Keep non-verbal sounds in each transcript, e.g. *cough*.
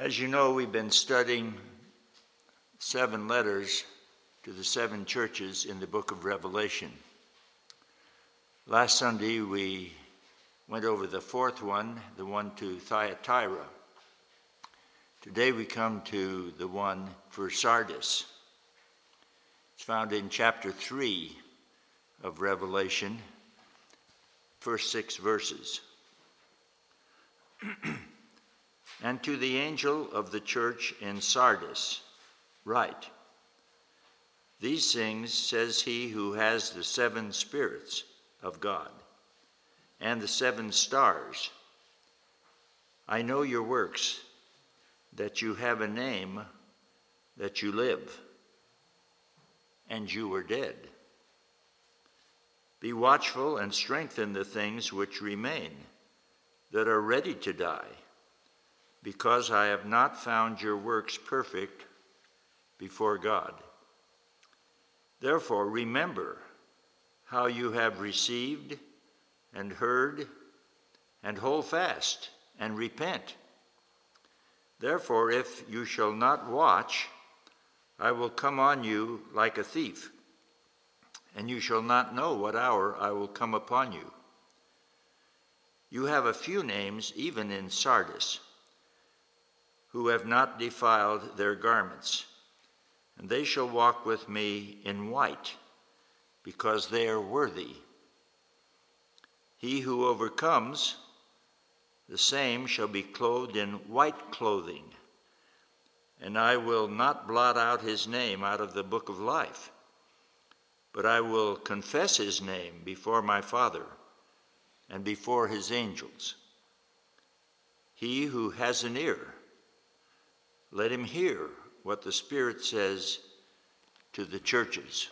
As you know, we've been studying seven letters to the seven churches in the book of Revelation. Last Sunday, we went over the fourth one, the one to Thyatira. Today, we come to the one for Sardis. It's found in chapter 3 of Revelation, first six verses. *clears throat* and to the angel of the church in Sardis, write These things says he who has the seven spirits of God and the seven stars. I know your works, that you have a name, that you live, and you are dead. Be watchful and strengthen the things which remain, that are ready to die because I have not found your works perfect before God. Therefore, remember how you have received and heard, and hold fast and repent. Therefore, if you shall not watch, I will come on you like a thief, and you shall not know what hour I will come upon you. You have a few names even in Sardis who have not defiled their garments. And they shall walk with me in white, because they are worthy. He who overcomes, the same shall be clothed in white clothing, and I will not blot out his name out of the book of life, but I will confess his name before my Father and before his angels. He who has an ear, let him hear what the Spirit says to the churches.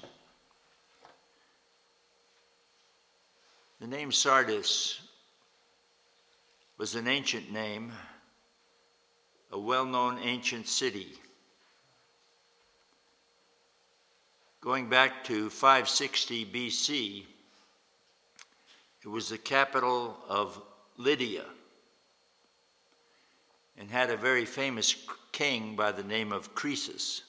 The name Sardis was an ancient name, a well known ancient city. Going back to 560 BC, it was the capital of Lydia and had a very famous king by the name of Croesus.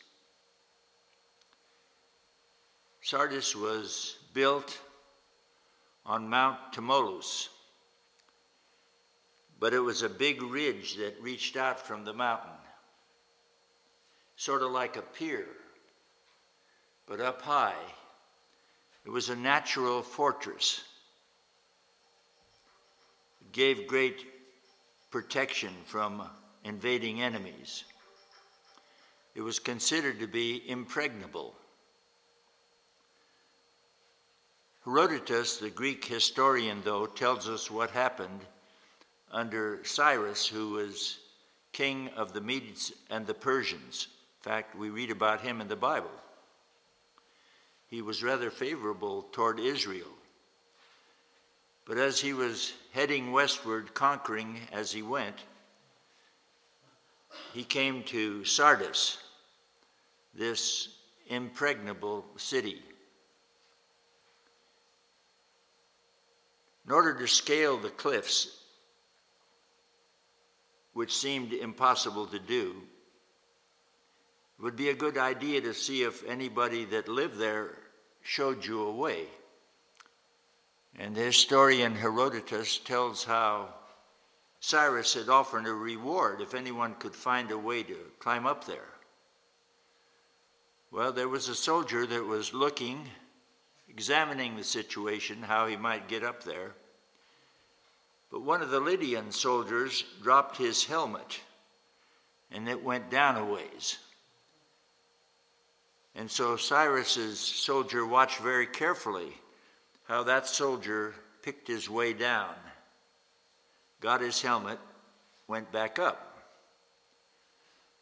Sardis was built on Mount Tmolus, but it was a big ridge that reached out from the mountain, sort of like a pier, but up high. It was a natural fortress. It gave great protection from invading enemies. It was considered to be impregnable. Herodotus, the Greek historian, though, tells us what happened under Cyrus, who was king of the Medes and the Persians. In fact, we read about him in the Bible. He was rather favorable toward Israel. But as he was heading westward, conquering as he went, he came to Sardis, this impregnable city. In order to scale the cliffs, which seemed impossible to do, it would be a good idea to see if anybody that lived there showed you a way. And the historian Herodotus tells how Cyrus had offered a reward if anyone could find a way to climb up there. Well, there was a soldier that was looking, examining the situation, how he might get up there. But one of the Lydian soldiers dropped his helmet and it went down a ways. And so Cyrus's soldier watched very carefully how that soldier picked his way down got his helmet, went back up.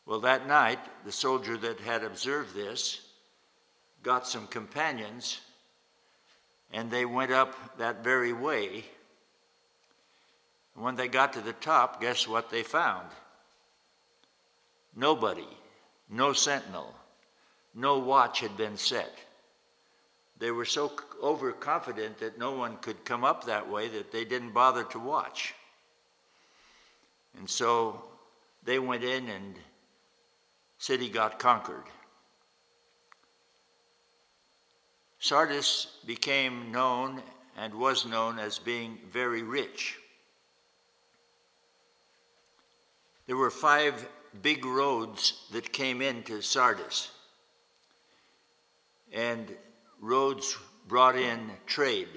Well, that night, the soldier that had observed this got some companions, and they went up that very way. when they got to the top, guess what they found? Nobody, no sentinel, no watch had been set. They were so overconfident that no one could come up that way that they didn't bother to watch. And so they went in and city got conquered. Sardis became known and was known as being very rich. There were five big roads that came into Sardis, and roads brought in trade.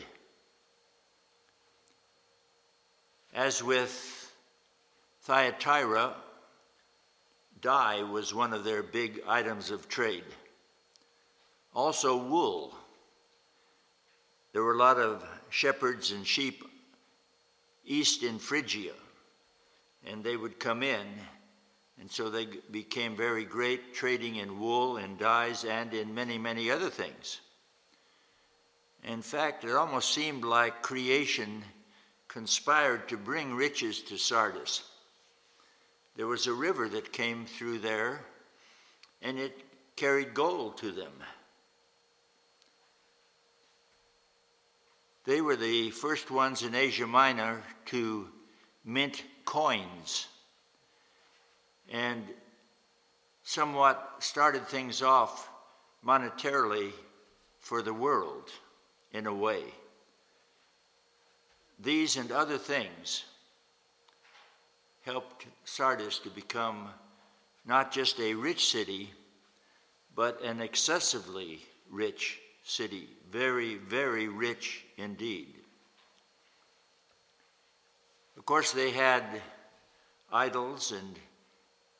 As with Thyatira, dye was one of their big items of trade. Also, wool. There were a lot of shepherds and sheep east in Phrygia, and they would come in, and so they became very great trading in wool and dyes and in many, many other things. In fact, it almost seemed like creation conspired to bring riches to Sardis. There was a river that came through there, and it carried gold to them. They were the first ones in Asia Minor to mint coins and somewhat started things off monetarily for the world in a way. These and other things helped Sardis to become not just a rich city, but an excessively rich city. Very, very rich indeed. Of course, they had idols and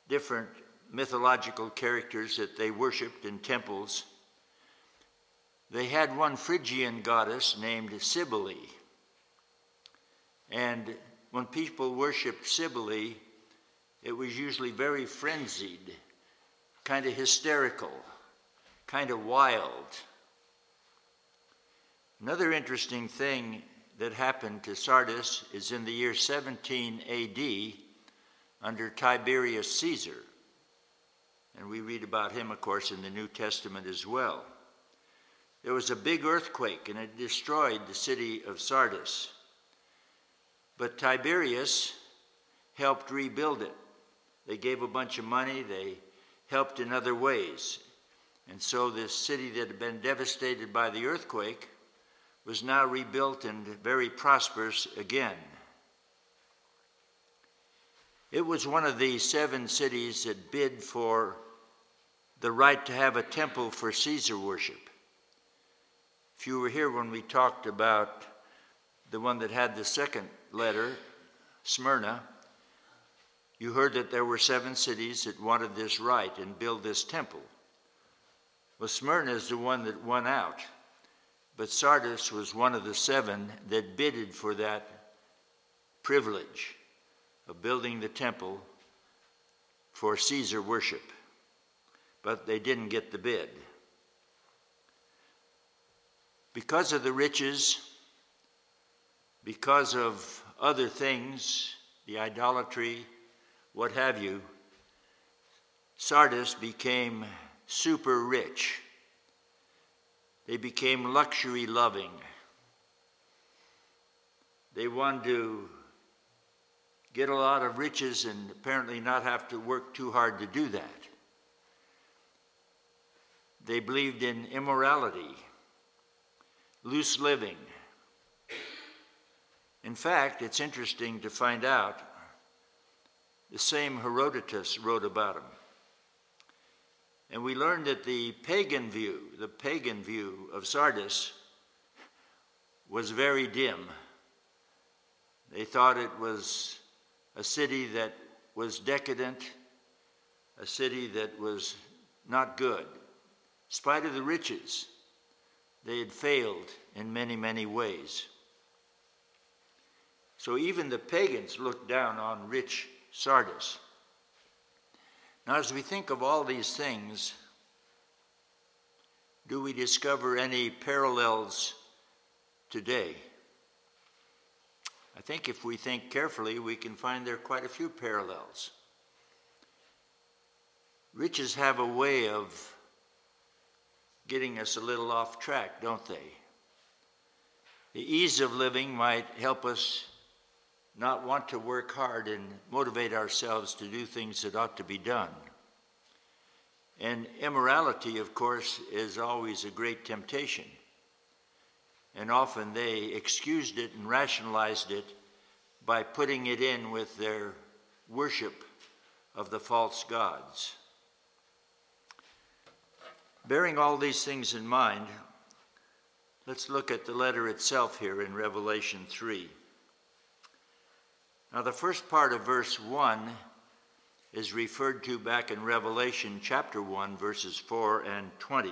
different mythological characters that they worshiped in temples. They had one Phrygian goddess named Cybele. And when people worshiped Cybele, it was usually very frenzied, kind of hysterical, kind of wild. Another interesting thing that happened to Sardis is in the year 17 AD under Tiberius Caesar. And we read about him, of course, in the New Testament as well. There was a big earthquake and it destroyed the city of Sardis. But Tiberius helped rebuild it. They gave a bunch of money, they helped in other ways. And so this city that had been devastated by the earthquake was now rebuilt and very prosperous again. It was one of the seven cities that bid for the right to have a temple for Caesar worship. If you were here when we talked about the one that had the second letter, Smyrna, you heard that there were seven cities that wanted this right and build this temple. Well, Smyrna is the one that won out, but Sardis was one of the seven that bidded for that privilege of building the temple for Caesar worship. But they didn't get the bid. Because of the riches, because of other things, the idolatry, what have you, Sardis became super rich. They became luxury loving. They wanted to get a lot of riches and apparently not have to work too hard to do that. They believed in immorality, loose living, in fact, it's interesting to find out the same Herodotus wrote about him. And we learned that the pagan view, the pagan view of Sardis, was very dim. They thought it was a city that was decadent, a city that was not good. In spite of the riches, they had failed in many, many ways. So even the pagans looked down on rich Sardis. Now, as we think of all these things, do we discover any parallels today? I think if we think carefully, we can find there are quite a few parallels. Riches have a way of getting us a little off track, don't they? The ease of living might help us not want to work hard and motivate ourselves to do things that ought to be done. And immorality, of course, is always a great temptation. And often they excused it and rationalized it by putting it in with their worship of the false gods. Bearing all these things in mind, let's look at the letter itself here in Revelation 3. Now, the first part of verse 1 is referred to back in Revelation chapter 1, verses 4 and 20.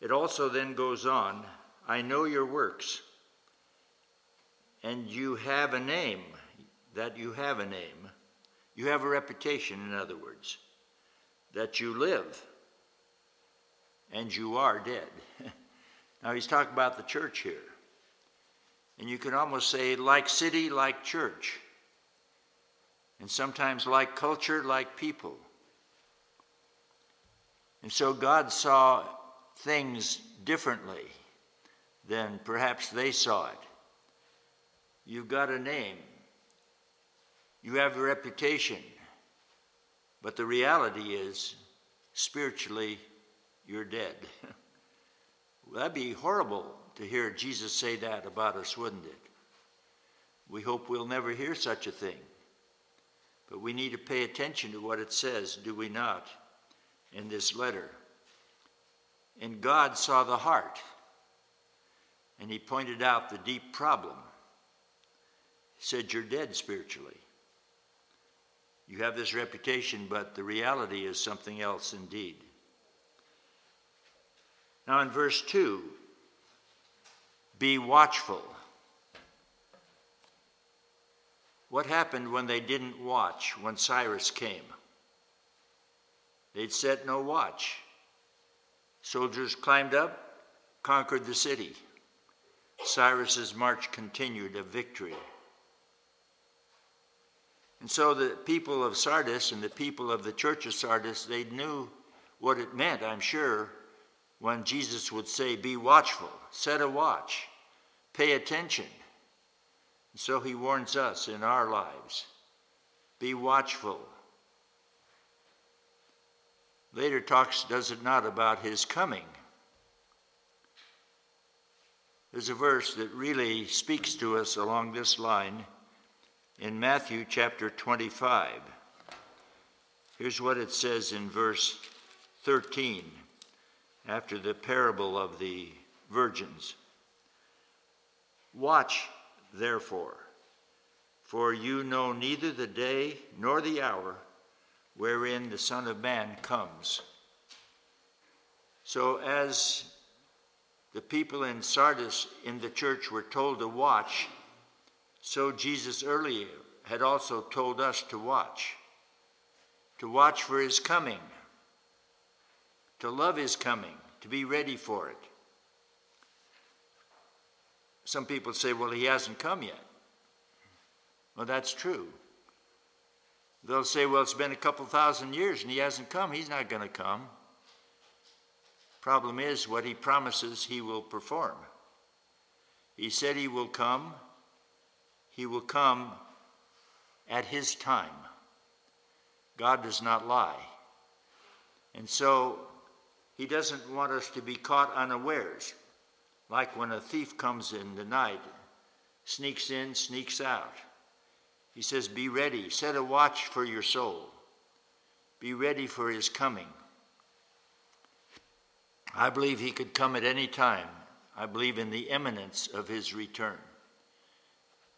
It also then goes on I know your works, and you have a name, that you have a name. You have a reputation, in other words, that you live, and you are dead. *laughs* now, he's talking about the church here. And you can almost say, like city, like church. And sometimes like culture, like people. And so God saw things differently than perhaps they saw it. You've got a name, you have a reputation, but the reality is, spiritually, you're dead. *laughs* that'd be horrible to hear Jesus say that about us, wouldn't it? We hope we'll never hear such a thing. But we need to pay attention to what it says, do we not, in this letter? And God saw the heart, and He pointed out the deep problem. He said, You're dead spiritually. You have this reputation, but the reality is something else indeed. Now, in verse 2, be watchful. What happened when they didn't watch when Cyrus came? They'd set no watch. Soldiers climbed up, conquered the city. Cyrus's march continued a victory. And so the people of Sardis and the people of the church of Sardis, they knew what it meant, I'm sure, when Jesus would say, Be watchful, set a watch, pay attention. And so he warns us in our lives be watchful. Later talks, does it not, about his coming. There's a verse that really speaks to us along this line in Matthew chapter 25. Here's what it says in verse 13 after the parable of the virgins. Watch, therefore, for you know neither the day nor the hour wherein the Son of Man comes. So, as the people in Sardis in the church were told to watch, so Jesus earlier had also told us to watch, to watch for his coming to love his coming, to be ready for it. Some people say, well, he hasn't come yet. Well, that's true. They'll say, well, it's been a couple thousand years and he hasn't come. He's not going to come. Problem is, what he promises, he will perform. He said he will come. He will come at his time. God does not lie. And so he doesn't want us to be caught unawares, like when a thief comes in the night, sneaks in, sneaks out. He says, Be ready, set a watch for your soul, be ready for his coming. I believe he could come at any time. I believe in the imminence of his return.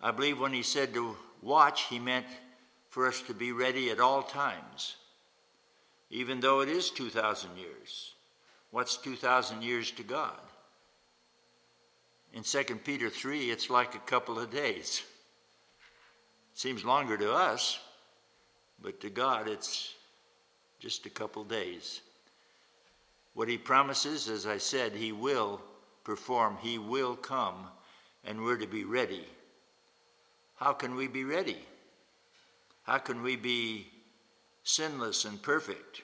I believe when he said to watch, he meant for us to be ready at all times, even though it is 2,000 years. What's 2,000 years to God? In 2 Peter 3, it's like a couple of days. Seems longer to us, but to God, it's just a couple days. What he promises, as I said, he will perform, he will come, and we're to be ready. How can we be ready? How can we be sinless and perfect?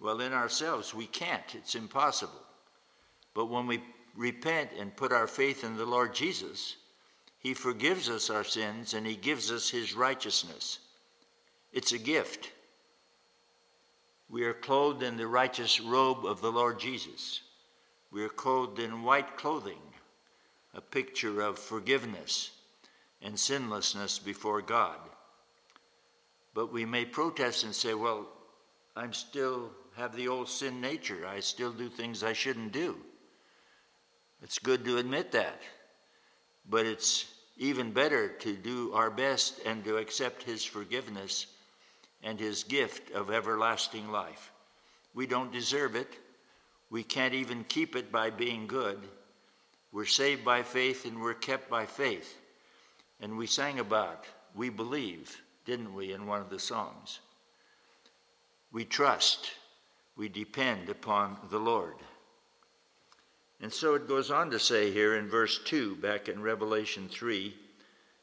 Well, in ourselves, we can't. It's impossible. But when we repent and put our faith in the Lord Jesus, He forgives us our sins and He gives us His righteousness. It's a gift. We are clothed in the righteous robe of the Lord Jesus. We are clothed in white clothing, a picture of forgiveness and sinlessness before God. But we may protest and say, well, I'm still have the old sin nature. I still do things I shouldn't do. It's good to admit that. But it's even better to do our best and to accept his forgiveness and his gift of everlasting life. We don't deserve it. We can't even keep it by being good. We're saved by faith and we're kept by faith. And we sang about, we believe, didn't we, in one of the songs? We trust, we depend upon the Lord. And so it goes on to say here in verse 2, back in Revelation 3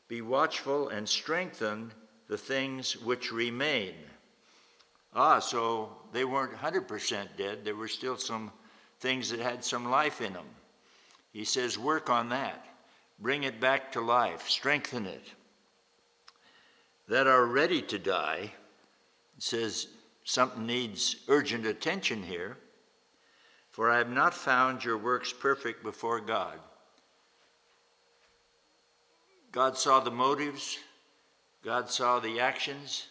Be watchful and strengthen the things which remain. Ah, so they weren't 100% dead. There were still some things that had some life in them. He says, Work on that. Bring it back to life. Strengthen it. That are ready to die. Says something needs urgent attention here. For I have not found your works perfect before God. God saw the motives, God saw the actions,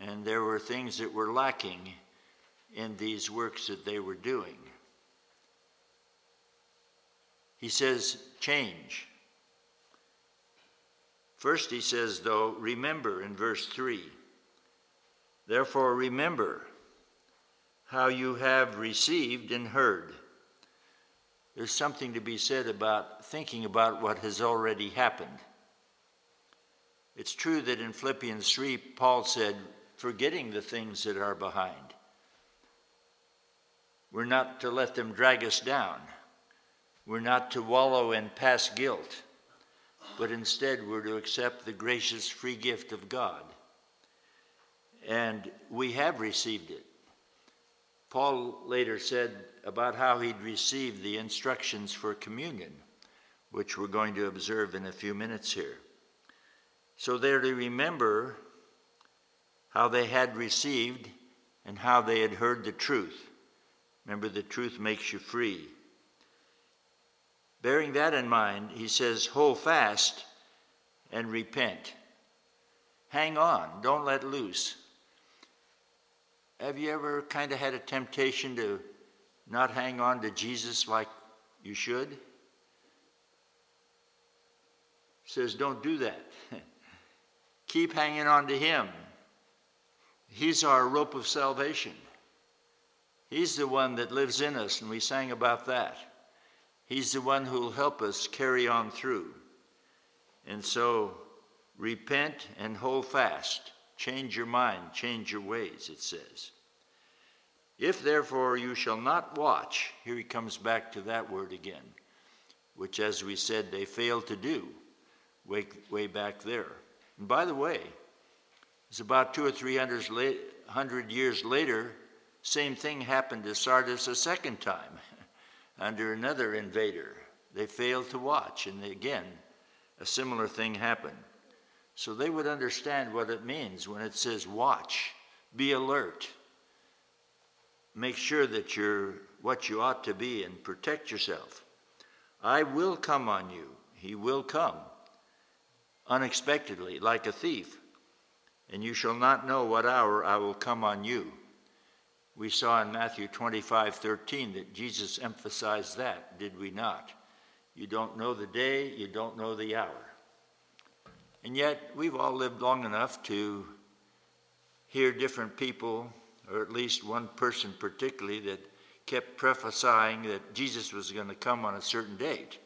and there were things that were lacking in these works that they were doing. He says, change. First, he says, though, remember in verse 3. Therefore, remember how you have received and heard. There's something to be said about thinking about what has already happened. It's true that in Philippians 3, Paul said, forgetting the things that are behind. We're not to let them drag us down. We're not to wallow in past guilt, but instead we're to accept the gracious free gift of God. And we have received it. Paul later said about how he'd received the instructions for communion, which we're going to observe in a few minutes here. So they're to remember how they had received and how they had heard the truth. Remember, the truth makes you free. Bearing that in mind, he says, hold fast and repent. Hang on, don't let loose. Have you ever kind of had a temptation to not hang on to Jesus like you should? He Says, don't do that. *laughs* Keep hanging on to Him. He's our rope of salvation. He's the one that lives in us, and we sang about that. He's the one who will help us carry on through. And so, repent and hold fast. Change your mind, change your ways, it says. If therefore you shall not watch, here he comes back to that word again, which, as we said, they failed to do way, way back there. And by the way, it's about two or three hundred years later, same thing happened to Sardis a second time *laughs* under another invader. They failed to watch, and again, a similar thing happened. So they would understand what it means when it says watch, be alert, make sure that you're what you ought to be, and protect yourself. I will come on you. He will come unexpectedly, like a thief, and you shall not know what hour I will come on you. We saw in Matthew 25 13 that Jesus emphasized that, did we not? You don't know the day, you don't know the hour. And yet, we've all lived long enough to hear different people, or at least one person particularly, that kept prophesying that Jesus was going to come on a certain date.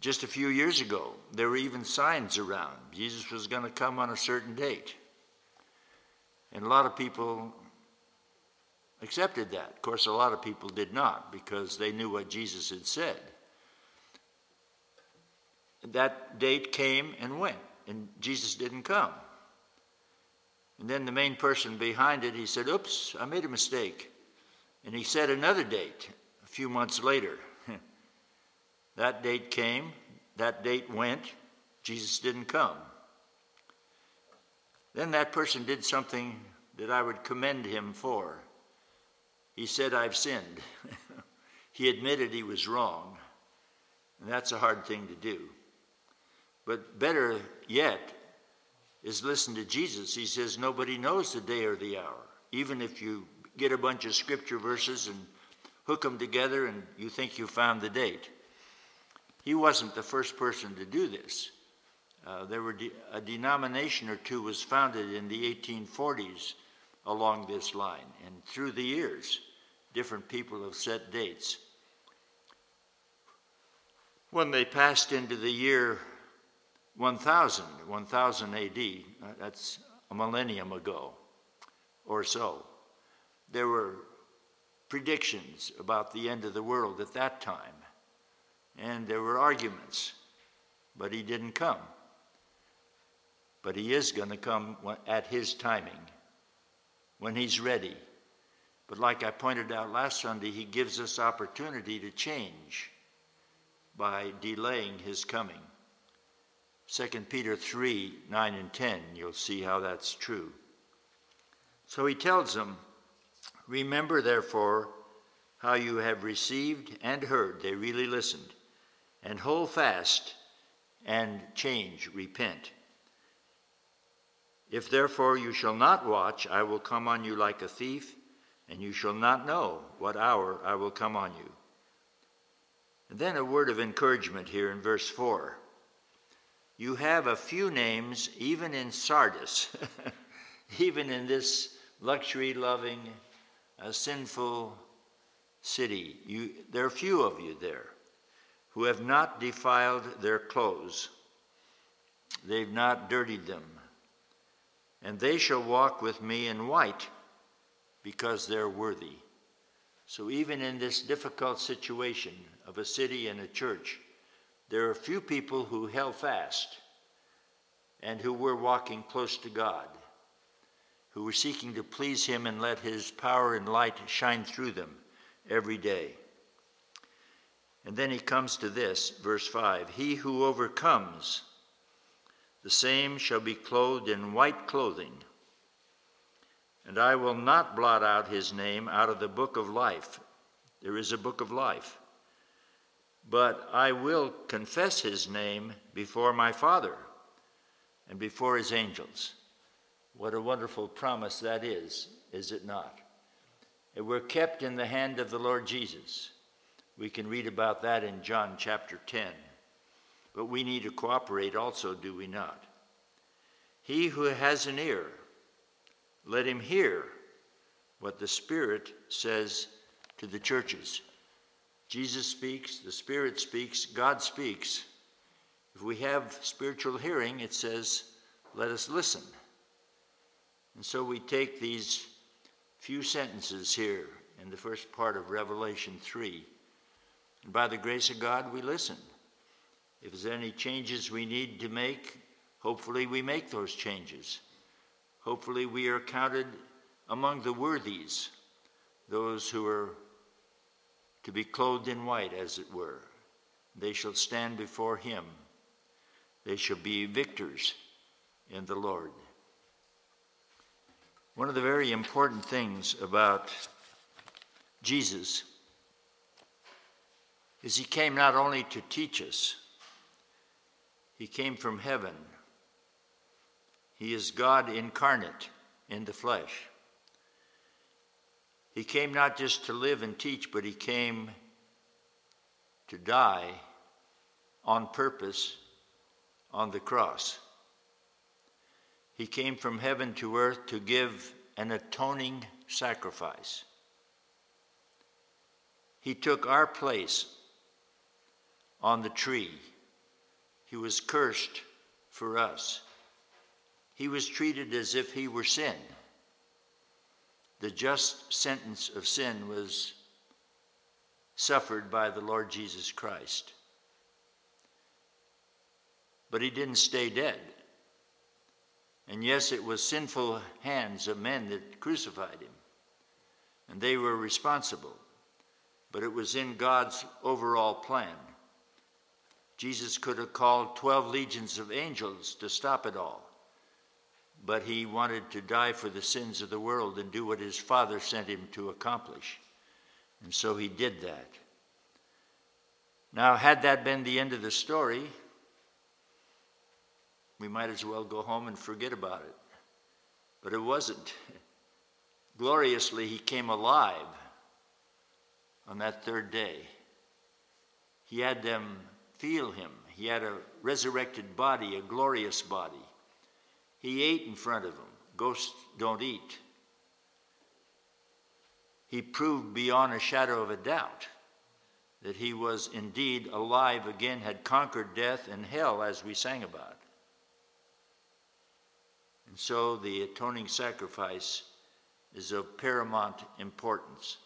Just a few years ago, there were even signs around. Jesus was going to come on a certain date. And a lot of people accepted that. Of course, a lot of people did not because they knew what Jesus had said that date came and went, and Jesus didn't come. And then the main person behind it, he said, Oops, I made a mistake. And he set another date, a few months later. *laughs* that date came, that date went, Jesus didn't come. Then that person did something that I would commend him for. He said, I've sinned. *laughs* he admitted he was wrong. And that's a hard thing to do. But better yet is listen to Jesus. He says, Nobody knows the day or the hour. Even if you get a bunch of scripture verses and hook them together and you think you found the date. He wasn't the first person to do this. Uh, there were de- a denomination or two was founded in the 1840s along this line, and through the years, different people have set dates. When they passed into the year 1000, 1000 AD, uh, that's a millennium ago or so, there were predictions about the end of the world at that time, and there were arguments, but he didn't come. But he is going to come at his timing, when he's ready. But like I pointed out last Sunday, he gives us opportunity to change by delaying his coming. 2 Peter 3 9 and 10, you'll see how that's true. So he tells them, Remember, therefore, how you have received and heard. They really listened. And hold fast and change, repent. If therefore you shall not watch, I will come on you like a thief, and you shall not know what hour I will come on you. And then a word of encouragement here in verse 4. You have a few names, even in Sardis, *laughs* even in this luxury loving, uh, sinful city. You, there are few of you there who have not defiled their clothes, they've not dirtied them and they shall walk with me in white because they're worthy. So, even in this difficult situation of a city and a church, there are few people who held fast and who were walking close to God, who were seeking to please Him and let His power and light shine through them every day. And then he comes to this, verse 5 He who overcomes the same shall be clothed in white clothing. And I will not blot out his name out of the book of life. There is a book of life. But I will confess his name before my Father and before his angels. What a wonderful promise that is, is it not? And we're kept in the hand of the Lord Jesus. We can read about that in John chapter 10. But we need to cooperate also, do we not? He who has an ear, let him hear what the Spirit says to the churches. Jesus speaks, the Spirit speaks, God speaks. If we have spiritual hearing, it says, let us listen. And so we take these few sentences here in the first part of Revelation 3. And by the grace of God, we listen. If there's any changes we need to make, hopefully we make those changes. Hopefully we are counted among the worthies, those who are to be clothed in white, as it were. They shall stand before him. They shall be victors in the Lord. One of the very important things about Jesus is he came not only to teach us, he came from heaven. He is God incarnate in the flesh. He came not just to live and teach, but he came to die on purpose on the cross. He came from heaven to earth to give an atoning sacrifice. He took our place on the tree he was cursed for us. He was treated as if he were sin. The just sentence of sin was suffered by the Lord Jesus Christ. But he didn't stay dead. And yes, it was sinful hands of men that crucified him, and they were responsible. but it was in God's overall plan. Jesus could have called 12 legions of angels to stop it all, but he wanted to die for the sins of the world and do what his Father sent him to accomplish. And so he did that. Now, had that been the end of the story, we might as well go home and forget about it. But it wasn't. Gloriously, he came alive on that third day. He had them feel him. He had a resurrected body, a glorious body. He ate in front of them. Ghosts don't eat. He proved beyond a shadow of a doubt that he was indeed alive again, had conquered death and hell, as we sang about. And so the atoning sacrifice is of paramount importance.